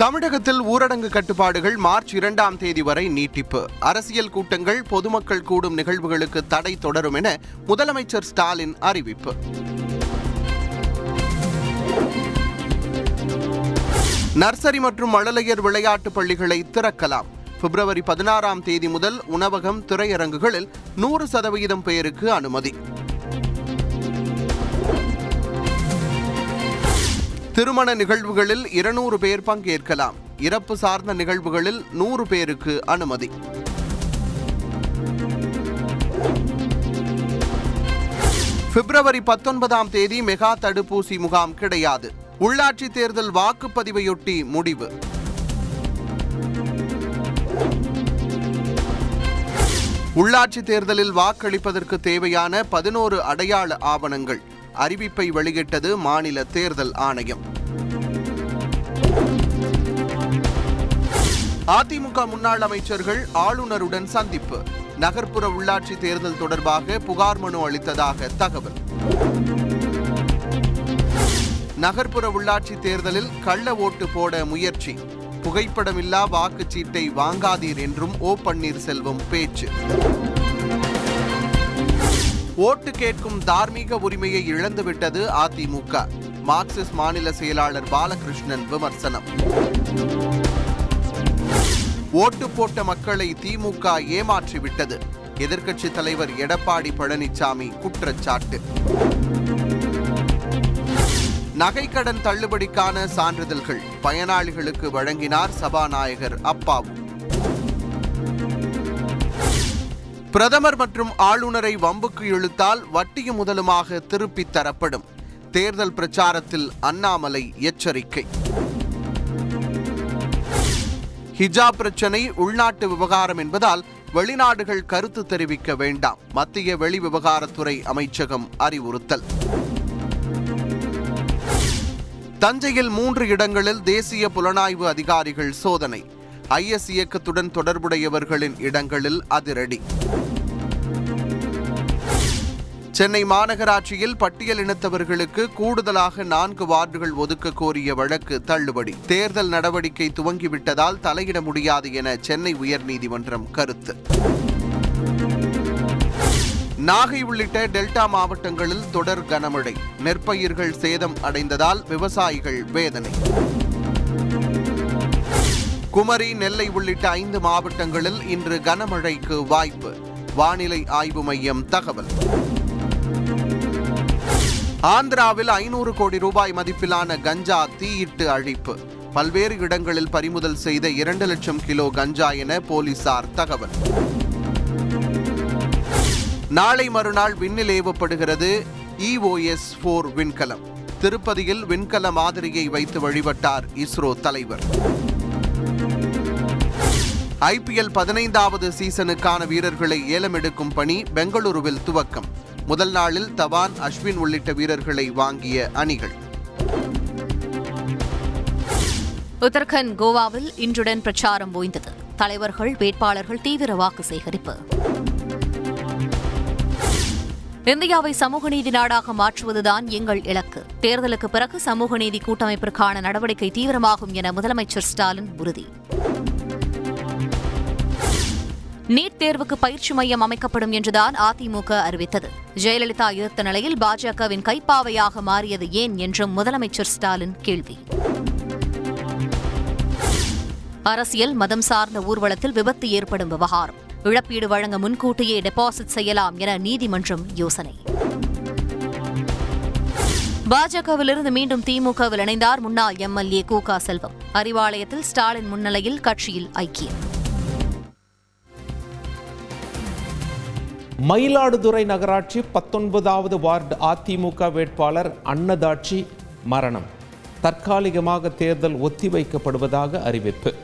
தமிழகத்தில் ஊரடங்கு கட்டுப்பாடுகள் மார்ச் இரண்டாம் தேதி வரை நீட்டிப்பு. அரசியல் கூட்டங்கள் பொதுமக்கள் கூடும் நிகழ்வுகளுக்கு தடை தொடரும் என முதலமைச்சர் ஸ்டாலின் அறிவிப்பு. நர்சரி மற்றும் மழலையர் விளையாட்டுப் பள்ளிகளை திறக்கலாம். பிப்ரவரி பதினாறாம் தேதி முதல் உணவகம் திரையரங்குகளில் நூறு சதவீதம் பேருக்கு அனுமதி. திருமண நிகழ்வுகளில் இருநூறு பேர் பங்கேற்கலாம். இறப்பு சார்ந்த நிகழ்வுகளில் நூறு பேருக்கு அனுமதி. பிப்ரவரி பத்தொன்பதாம் தேதி மெகா தடுப்பூசி முகாம் கிடையாது. உள்ளாட்சி தேர்தல் வாக்குப்பதிவையொட்டி முடிவு. உள்ளாட்சி தேர்தலில் வாக்களிப்பதற்கு தேவையான பதினோரு அடையாள ஆவணங்கள். அறிவிப்பை வெளியிட்டது மாநில தேர்தல் ஆணையம். அதிமுக முன்னாள் அமைச்சர்கள் ஆளுநருடன் சந்திப்பு. நகர்ப்புற உள்ளாட்சி தேர்தல் தொடர்பாக புகார் மனு அளித்ததாக தகவல். நகர்ப்புற உள்ளாட்சி தேர்தலில் கள்ள ஓட்டு போட முயற்சி. புகைப்படமில்லா வாக்குச்சீட்டை வாங்காதீர் என்றும் ஓ பன்னீர்செல்வம் பேச்சு. ஓட்டு கேட்கும் தார்மீக உரிமையை இழந்துவிட்டது அதிமுக. மார்க்சிஸ்ட் மாநில செயலாளர் பாலகிருஷ்ணன் விமர்சனம். ஓட்டு போட்ட மக்களை திமுக ஏமாற்றிவிட்டது. எதிர்க்கட்சித் தலைவர் எடப்பாடி பழனிசாமி குற்றச்சாட்டு. நகைக்கடன் தள்ளுபடிக்கான சான்றிதழ்கள் பயனாளிகளுக்கு வழங்கினார் சபாநாயகர் அப்பாவு. பிரதமர் மற்றும் ஆளுநரை வம்புக்கு இழுத்தால் வட்டியும் முதலுமாக திருப்பித் தரப்படும். தேர்தல் பிரச்சாரத்தில் அண்ணாமலை எச்சரிக்கை. ஹிஜாப் பிரச்சனை உள்நாட்டு விவகாரம் என்பதால் வெளிநாடுகள் கருத்து தெரிவிக்க வேண்டாம். மத்திய வெளிவிவகாரத்துறை அமைச்சகம் அறிவுறுத்தல். தஞ்சையில் மூன்று இடங்களில் தேசிய புலனாய்வு அதிகாரிகள் சோதனை. ஐஎஸ் இயக்கத்துடன் தொடர்புடையவர்களின் இடங்களில் அதிரடி. சென்னை மாநகராட்சியில் பட்டியலினத்தவர்களுக்கு கூடுதலாக நான்கு வார்டுகள் ஒதுக்க கோரிய வழக்கு தள்ளுபடி. தேர்தல் நடவடிக்கை துவங்கிவிட்டதால் தலையிட முடியாது என சென்னை உயர்நீதிமன்றம் கருத்து. நாகை உள்ளிட்ட டெல்டா மாவட்டங்களில் தொடர் கனமழை. நெற்பயிர்கள் சேதம் அடைந்ததால் விவசாயிகள் வேதனை. குமரி நெல்லை உள்ளிட்ட ஐந்து மாவட்டங்களில் இன்று கனமழைக்கு வாய்ப்பு. வானிலை ஆய்வு மையம் தகவல். ஆந்திராவில் ஐநூறு கோடி ரூபாய் மதிப்பிலான கஞ்சா தீயிட்டு அழிப்பு. பல்வேறு இடங்களில் பறிமுதல் செய்த இரண்டு லட்சம் கிலோ கஞ்சா என போலீசார் தகவல். நாளை மறுநாள் விண்ணில் ஏவப்படுகிறது இஓஎஸ் போர் விண்கலம். திருப்பதியில் விண்கல மாதிரியை வைத்து வழிபட்டார் இஸ்ரோ தலைவர். ஐபிஎல் பதினைந்தாவது சீசனுக்கான வீரர்களை ஏலமெடுக்கும் பணி பெங்களூருவில் துவக்கம். முதல் நாளில் தவான் அஸ்வின் உள்ளிட்ட வீரர்களை வாங்கிய அணிகள். உத்தரகண்ட் கோவாவில் இன்றுடன் பிரச்சாரம் ஓய்ந்தது. தலைவர்கள் வேட்பாளர்கள் தீவிர வாக்கு சேகரிப்பு. இந்தியாவை சமூக நீதி நாடாக மாற்றுவதுதான் எங்கள் இலக்கு. தேர்தலுக்கு பிறகு சமூக நீதி கூட்டமைப்பிற்கான நடவடிக்கை தீவிரமாகும் என முதலமைச்சர் ஸ்டாலின் உறுதி. நீட் தேர்வுக்கு பயிற்சி மையம் அமைக்கப்படும் என்றுதான் அதிமுக அறிவித்தது. ஜெயலலிதா எதிர்த்த நிலையில் பாஜகவின் கைப்பாவையாக மாறியது ஏன் என்றும் முதலமைச்சர் ஸ்டாலின் கேள்வி. அரசியல் மதம் சார்ந்த ஊர்வலத்தில் விபத்து ஏற்படும் விவகாரம். இழப்பீடு வழங்க முன்கூட்டியே டெபாசிட் செய்யலாம் என நீதிமன்றம் யோசனை. பாஜகவிலிருந்து மீண்டும் திமுகவில் இணைந்தார் முன்னாள் எம்எல்ஏ கூகா செல்வம். அறிவாலயத்தில் ஸ்டாலின் முன்னிலையில் கட்சியில் ஐக்கியம். மயிலாடுதுறை நகராட்சி பத்தொன்பதாவது வார்டு அதிமுக வேட்பாளர் அன்னதாட்சி மரணம். தற்காலிகமாக தேர்தல் ஒத்திவைக்கப்படுவதாக அறிவிப்பு.